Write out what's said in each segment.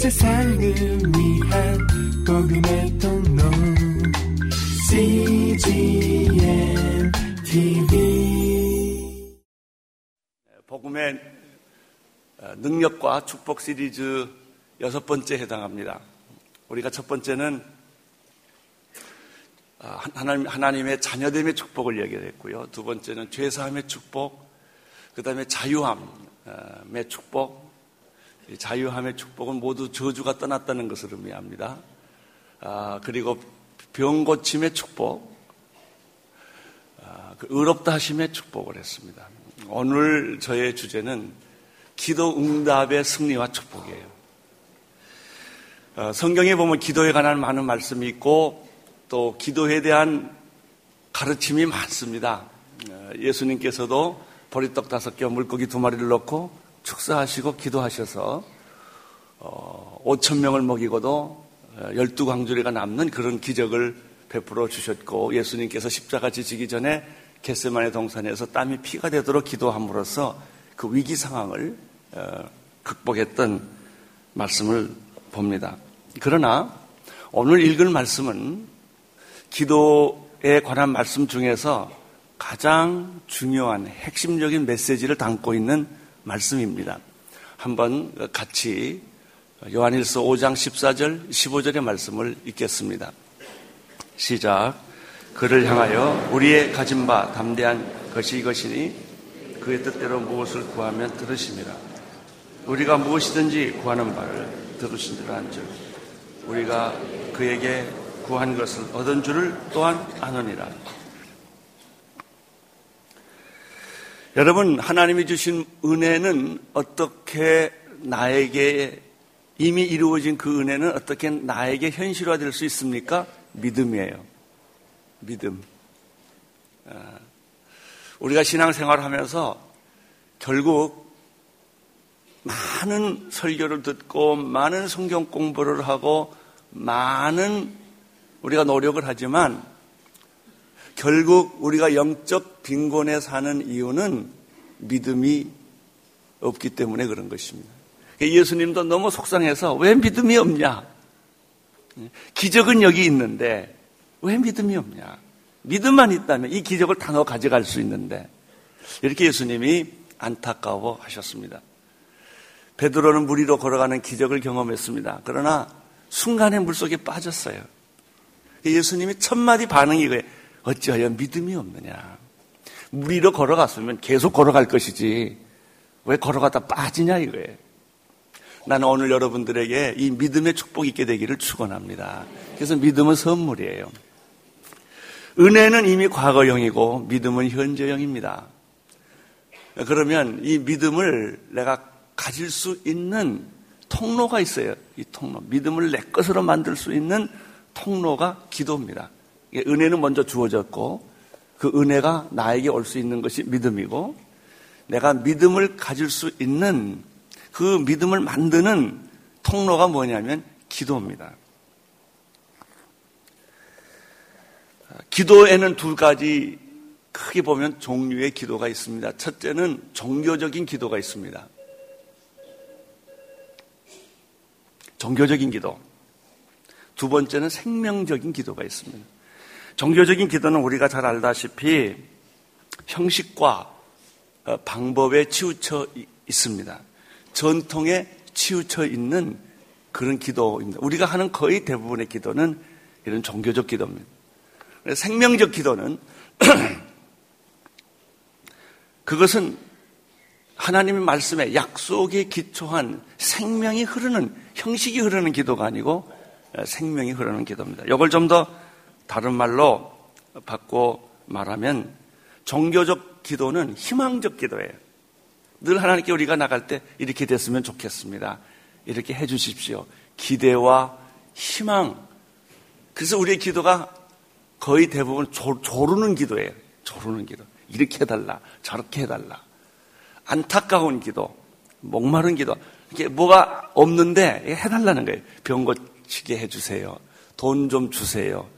세상을 위한 복음의 통로 CGM TV 복음의 어, 능력과 축복 시리즈 여섯 번째 해당합니다. 우리가 첫 번째는 어, 하나님, 하나님의 자녀됨의 축복을 얘기했고요. 두 번째는 죄사함의 축복, 그 다음에 자유함의 축복, 자유함의 축복은 모두 저주가 떠났다는 것을 의미합니다. 아, 그리고 병 고침의 축복, 아, 그 의롭다 하심의 축복을 했습니다. 오늘 저의 주제는 기도 응답의 승리와 축복이에요. 어, 성경에 보면 기도에 관한 많은 말씀이 있고 또 기도에 대한 가르침이 많습니다. 어, 예수님께서도 보리떡 다섯 개, 물고기 두 마리를 넣고 축사하시고 기도하셔서 어, 5천 명을 먹이고도 어, 열두 광주리가 남는 그런 기적을 베풀어 주셨고 예수님께서 십자가 지시기 전에 겟세만의 동산에서 땀이 피가 되도록 기도함으로써 그 위기 상황을 어, 극복했던 말씀을 봅니다. 그러나 오늘 읽을 말씀은 기도에 관한 말씀 중에서 가장 중요한 핵심적인 메시지를 담고 있는 말씀입니다. 한번 같이 요한일서 5장 14절, 15절의 말씀을 읽겠습니다. 시작. 그를 향하여 우리의 가진 바 담대한 것이 이것이니 그의 뜻대로 무엇을 구하면 들으심이라. 우리가 무엇이든지 구하는 바를 들으신 줄 안즉 우리가 그에게 구한 것을 얻은 줄을 또한 아느니라. 여러분, 하나님이 주신 은혜는 어떻게 나에게 이미 이루어진 그 은혜는 어떻게 나에게 현실화될 수 있습니까? 믿음이에요. 믿음. 아, 우리가 신앙생활을 하면서 결국 많은 설교를 듣고 많은 성경 공부를 하고 많은 우리가 노력을 하지만 결국 우리가 영적 빈곤에 사는 이유는 믿음이 없기 때문에 그런 것입니다. 예수님도 너무 속상해서 왜 믿음이 없냐? 기적은 여기 있는데 왜 믿음이 없냐? 믿음만 있다면 이 기적을 다 넣어 가져갈 수 있는데 이렇게 예수님이 안타까워 하셨습니다. 베드로는 물 위로 걸어가는 기적을 경험했습니다. 그러나 순간에 물 속에 빠졌어요. 예수님이 첫 마디 반응이 이거예요. 어찌하여 믿음이 없느냐. 물 위로 걸어갔으면 계속 걸어갈 것이지. 왜 걸어가다 빠지냐 이거예요. 나는 오늘 여러분들에게 이 믿음의 축복이 있게 되기를 축원합니다. 그래서 믿음은 선물이에요. 은혜는 이미 과거형이고 믿음은 현재형입니다. 그러면 이 믿음을 내가 가질 수 있는 통로가 있어요. 이 통로. 믿음을 내 것으로 만들 수 있는 통로가 기도입니다. 은혜는 먼저 주어졌고 그 은혜가 나에게 올 수 있는 것이 믿음이고 내가 믿음을 가질 수 있는 그 믿음을 만드는 통로가 뭐냐면 기도입니다. 기도에는 두 가지 크게 보면 종류의 기도가 있습니다. 첫째는 종교적인 기도가 있습니다. 종교적인 기도. 두 번째는 생명적인 기도가 있습니다. 종교적인 기도는 우리가 잘 알다시피 형식과 어, 방법에 치우쳐 있습니다. 전통에 치우쳐 있는 그런 기도입니다. 우리가 하는 거의 대부분의 기도는 이런 종교적 기도입니다. 생명적 기도는 그것은 하나님의 말씀에 약속에 기초한 생명이 흐르는 형식이 흐르는 기도가 아니고 생명이 흐르는 기도입니다. 이걸 좀 더 다른 말로 바꿔 말하면 종교적 기도는 희망적 기도예요. 늘 하나님께 우리가 나갈 때 이렇게 됐으면 좋겠습니다. 이렇게 해 주십시오. 기대와 희망. 그래서 우리의 기도가 거의 대부분 조, 조르는 기도예요. 조르는 기도. 이렇게 해달라. 저렇게 해달라. 안타까운 기도. 목마른 기도. 이게 뭐가 없는데 해달라는 거예요. 병 고치게 해주세요. 돈 좀 주세요.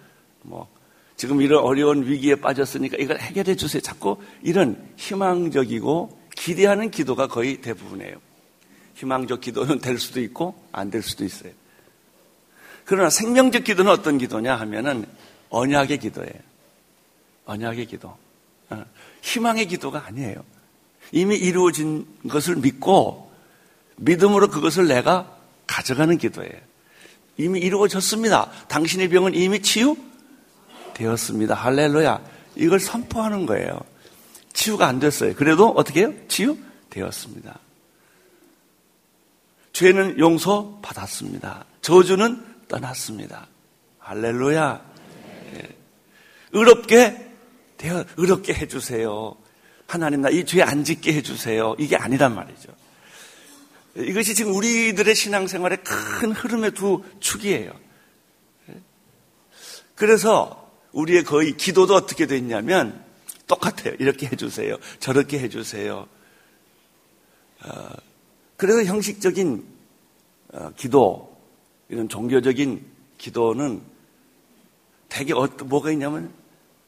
뭐, 지금 이런 어려운 위기에 빠졌으니까 이걸 해결해 주세요. 자꾸 이런 희망적이고 기대하는 기도가 거의 대부분이에요. 희망적 기도는 될 수도 있고 안 될 수도 있어요. 그러나 생명적 기도는 어떤 기도냐 하면은 언약의 기도예요. 언약의 기도. 어, 희망의 기도가 아니에요. 이미 이루어진 것을 믿고 믿음으로 그것을 내가 가져가는 기도예요. 이미 이루어졌습니다. 당신의 병은 이미 치유 되었습니다. 할렐루야. 이걸 선포하는 거예요. 치유가 안 됐어요. 그래도 어떻게 해요? 치유 되었습니다. 죄는 용서 받았습니다. 저주는 떠났습니다. 할렐루야. 예. 의롭게 되어, 의롭게 해주세요. 하나님 나 이 죄 안 짓게 해주세요. 이게 아니란 말이죠. 이것이 지금 우리들의 신앙생활의 큰 흐름의 두 축이에요. 그래서 우리의 거의 기도도 어떻게 됐냐면 똑같아요. 이렇게 해주세요. 저렇게 해주세요. 어, 그래서 형식적인 어, 기도, 이런 종교적인 기도는 대개 뭐가 있냐면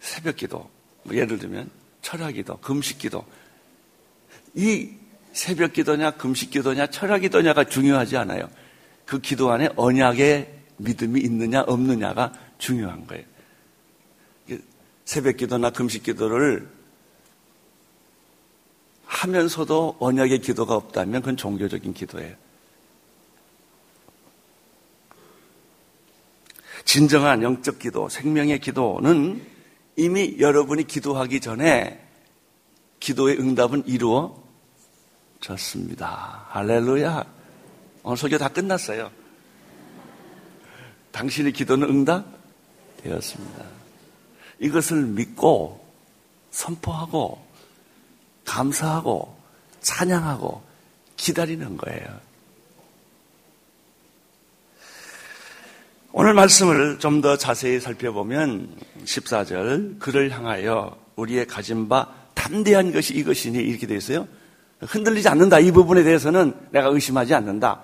새벽 기도, 뭐 예를 들면 철학 기도, 금식 기도. 이 새벽 기도냐, 금식 기도냐, 철학 기도냐가 중요하지 않아요. 그 기도 안에 언약의 믿음이 있느냐, 없느냐가 중요한 거예요. 새벽 기도나 금식 기도를 하면서도 언약의 기도가 없다면 그건 종교적인 기도예요. 진정한 영적 기도, 생명의 기도는 이미 여러분이 기도하기 전에 기도의 응답은 이루어졌습니다. 할렐루야. 오늘 설교 다 끝났어요. 당신의 기도는 응답되었습니다. 이것을 믿고 선포하고 감사하고 찬양하고 기다리는 거예요. 오늘 말씀을 좀 더 자세히 살펴보면 14절 그를 향하여 우리의 가진 바 담대한 것이 이것이니 이렇게 되어 있어요. 흔들리지 않는다. 이 부분에 대해서는 내가 의심하지 않는다.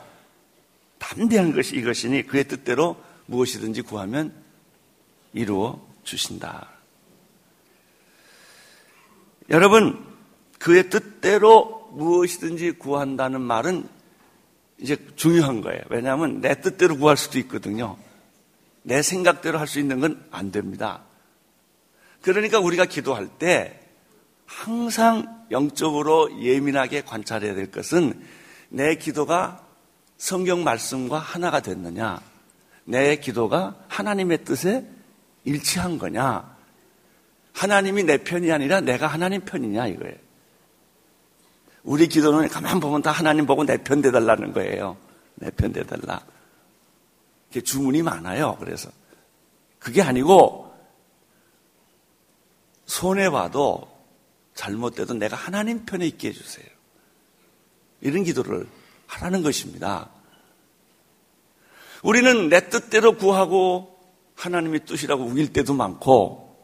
담대한 것이 이것이니 그의 뜻대로 무엇이든지 구하면 이루어 주신다. 여러분, 그의 뜻대로 무엇이든지 구한다는 말은 이제 중요한 거예요. 왜냐하면 내 뜻대로 구할 수도 있거든요. 내 생각대로 할 수 있는 건 안 됩니다. 그러니까 우리가 기도할 때 항상 영적으로 예민하게 관찰해야 될 것은 내 기도가 성경 말씀과 하나가 됐느냐, 내 기도가 하나님의 뜻에 일치한 거냐, 하나님이 내 편이 아니라 내가 하나님 편이냐 이거예요. 우리 기도는 가만 보면 다 하나님 보고 내편 대달라는 거예요. 내편 대달라. 주문이 많아요. 그래서 그게 아니고 손해 봐도 잘못돼도 내가 하나님 편에 있게 해주세요. 이런 기도를 하라는 것입니다. 우리는 내 뜻대로 구하고 하나님의 뜻이라고 우길 때도 많고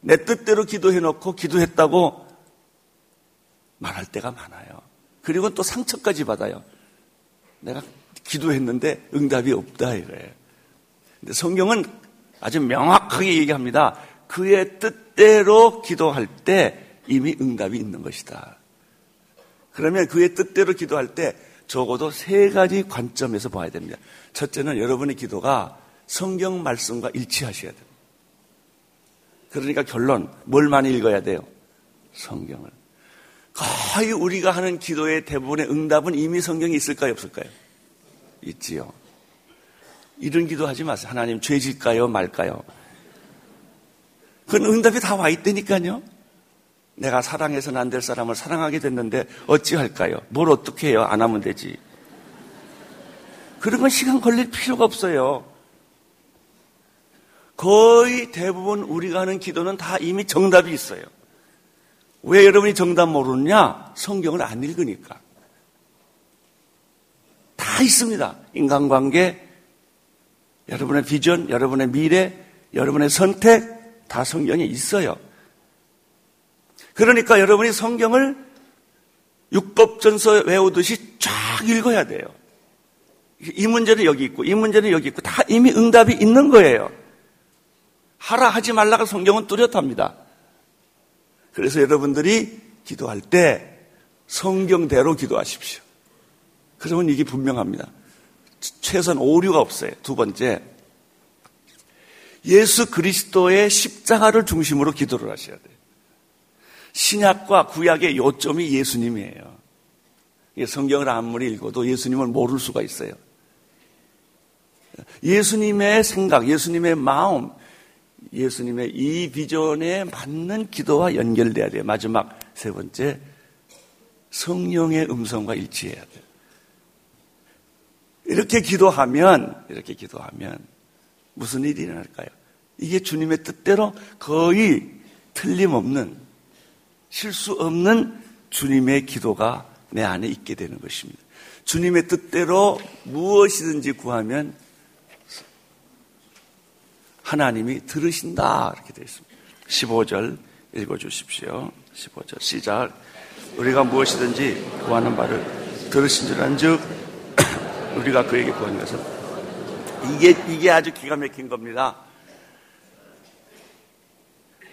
내 뜻대로 기도해 놓고 기도했다고 말할 때가 많아요. 그리고 또 상처까지 받아요. 내가 기도했는데 응답이 없다 이거예요. 근데 성경은 아주 명확하게 얘기합니다. 그의 뜻대로 기도할 때 이미 응답이 있는 것이다. 그러면 그의 뜻대로 기도할 때 적어도 세 가지 관점에서 봐야 됩니다. 첫째는 여러분의 기도가 성경 말씀과 일치하셔야 됩니다. 그러니까 결론, 뭘 많이 읽어야 돼요? 성경을. 거의 우리가 하는 기도의 대부분의 응답은 이미 성경에 있을까요, 없을까요? 있지요. 이런 기도 하지 마세요. 하나님 죄 질까요, 말까요? 그건 응답이 다 와 있다니까요. 내가 사랑해서는 안 될 사람을 사랑하게 됐는데 어찌할까요? 뭘 어떻게 해요? 안 하면 되지. 그런 건 시간 걸릴 필요가 없어요. 거의 대부분 우리가 하는 기도는 다 이미 정답이 있어요. 왜 여러분이 정답 모르느냐? 성경을 안 읽으니까. 다 있습니다. 인간관계, 여러분의 비전, 여러분의 미래, 여러분의 선택, 다 성경에 있어요. 그러니까 여러분이 성경을 육법전서 외우듯이 쫙 읽어야 돼요. 이 문제는 여기 있고, 이 문제는 여기 있고, 다 이미 응답이 있는 거예요. 하라 하지 말라가 성경은 뚜렷합니다. 그래서 여러분들이 기도할 때 성경대로 기도하십시오. 그러면 이게 분명합니다. 최소한 오류가 없어요. 두 번째, 예수 그리스도의 십자가를 중심으로 기도를 하셔야 돼요. 신약과 구약의 요점이 예수님이에요. 성경을 아무리 읽어도 예수님을 모를 수가 있어요. 예수님의 생각, 예수님의 마음, 예수님의 이 비전에 맞는 기도와 연결돼야 돼요. 마지막 세 번째, 성령의 음성과 일치해야 돼요. 이렇게 기도하면, 이렇게 기도하면 무슨 일이 일어날까요? 이게 주님의 뜻대로 거의 틀림없는, 실수 없는 주님의 기도가 내 안에 있게 되는 것입니다. 주님의 뜻대로 무엇이든지 구하면 하나님이 들으신다. 이렇게 되어 있습니다. 15절 읽어주십시오. 15절 시작. 우리가 무엇이든지 구하는 바를 들으신 줄 안즉 우리가 그에게 구하는 것은 이게 이게 아주 기가 막힌 겁니다.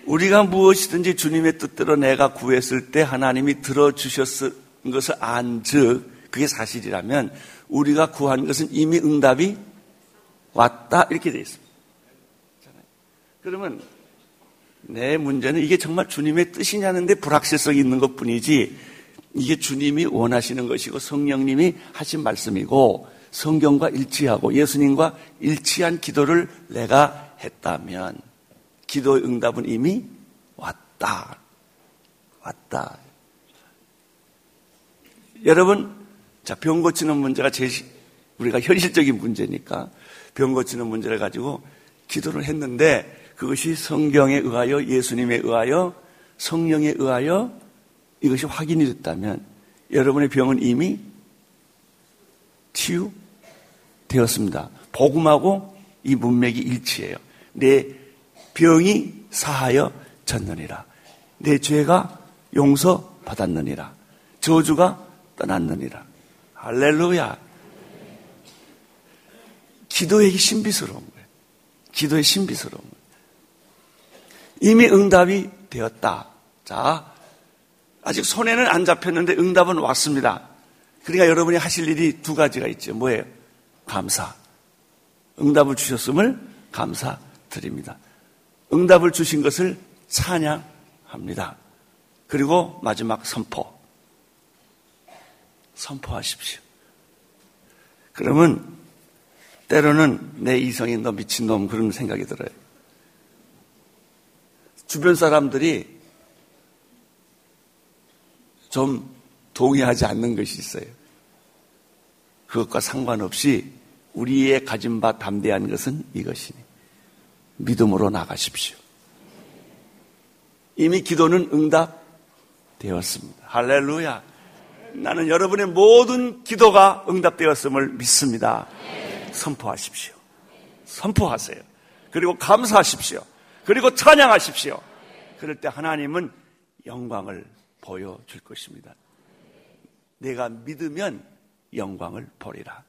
우리가 무엇이든지 주님의 뜻대로 내가 구했을 때 하나님이 들어주셨을 것을 안즉 그게 사실이라면 우리가 구한 것은 이미 응답이 왔다 이렇게 되어 있습니다. 그러면 내 문제는 이게 정말 주님의 뜻이냐는데 불확실성이 있는 것 뿐이지 이게 주님이 원하시는 것이고 성령님이 하신 말씀이고 성경과 일치하고 예수님과 일치한 기도를 내가 했다면 기도의 응답은 이미 왔다. 왔다. 여러분, 자, 병 고치는 문제가 제일 우리가 현실적인 문제니까 병 고치는 문제를 가지고 기도를 했는데 그것이 성경에 의하여 예수님에 의하여 성령에 의하여 이것이 확인이 됐다면 여러분의 병은 이미 치유되었습니다. 복음하고 이 문맥이 일치해요. 내 병이 사하여 졌느니라. 내 죄가 용서받았느니라. 저주가 떠났느니라. 할렐루야. 기도의 신비스러운 거예요. 기도의 신비스러운 거예요. 이미 응답이 되었다. 자, 아직 손에는 안 잡혔는데 응답은 왔습니다. 그러니까 여러분이 하실 일이 두 가지가 있죠. 뭐예요? 감사. 응답을 주셨음을 감사드립니다. 응답을 주신 것을 찬양합니다. 그리고 마지막 선포. 선포하십시오. 그러면 때로는 내 이성이 너 미친놈 그런 생각이 들어요. 주변 사람들이 좀 동의하지 않는 것이 있어요. 그것과 상관없이 우리의 가진 바 담대한 것은 이것이니 믿음으로 나가십시오. 이미 기도는 응답되었습니다. 할렐루야. 나는 여러분의 모든 기도가 응답되었음을 믿습니다. 선포하십시오. 선포하세요. 그리고 감사하십시오. 그리고 찬양하십시오. 그럴 때 하나님은 영광을 보여줄 것입니다. 내가 믿으면 영광을 보리라.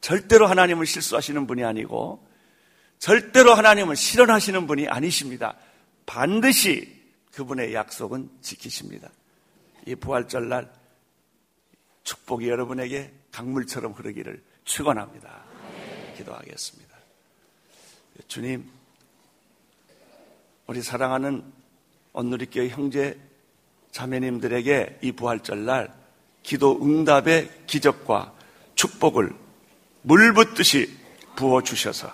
절대로 하나님은 실수하시는 분이 아니고 절대로 하나님은 실현하시는 분이 아니십니다. 반드시 그분의 약속은 지키십니다. 이 부활절 날 축복이 여러분에게 강물처럼 흐르기를 축원합니다. 기도하겠습니다. 주님 우리 사랑하는 온누리교회 형제 자매님들에게 이 부활절 날 기도 응답의 기적과 축복을 물 붓듯이 부어 주셔서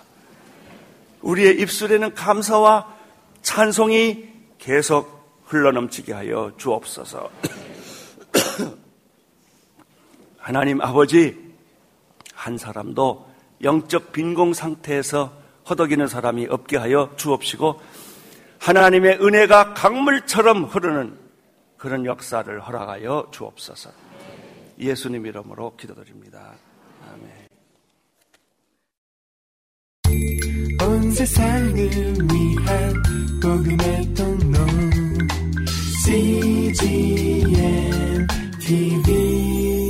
우리의 입술에는 감사와 찬송이 계속 흘러넘치게 하여 주옵소서. 하나님 아버지, 한 사람도 영적 빈공 상태에서 허덕이는 사람이 없게 하여 주옵시고 하나님의 은혜가 강물처럼 흐르는 그런 역사를 허락하여 주옵소서. 예수님 이름으로 기도드립니다. 아멘. 온 세상을 위한 복음의 통로 CGM TV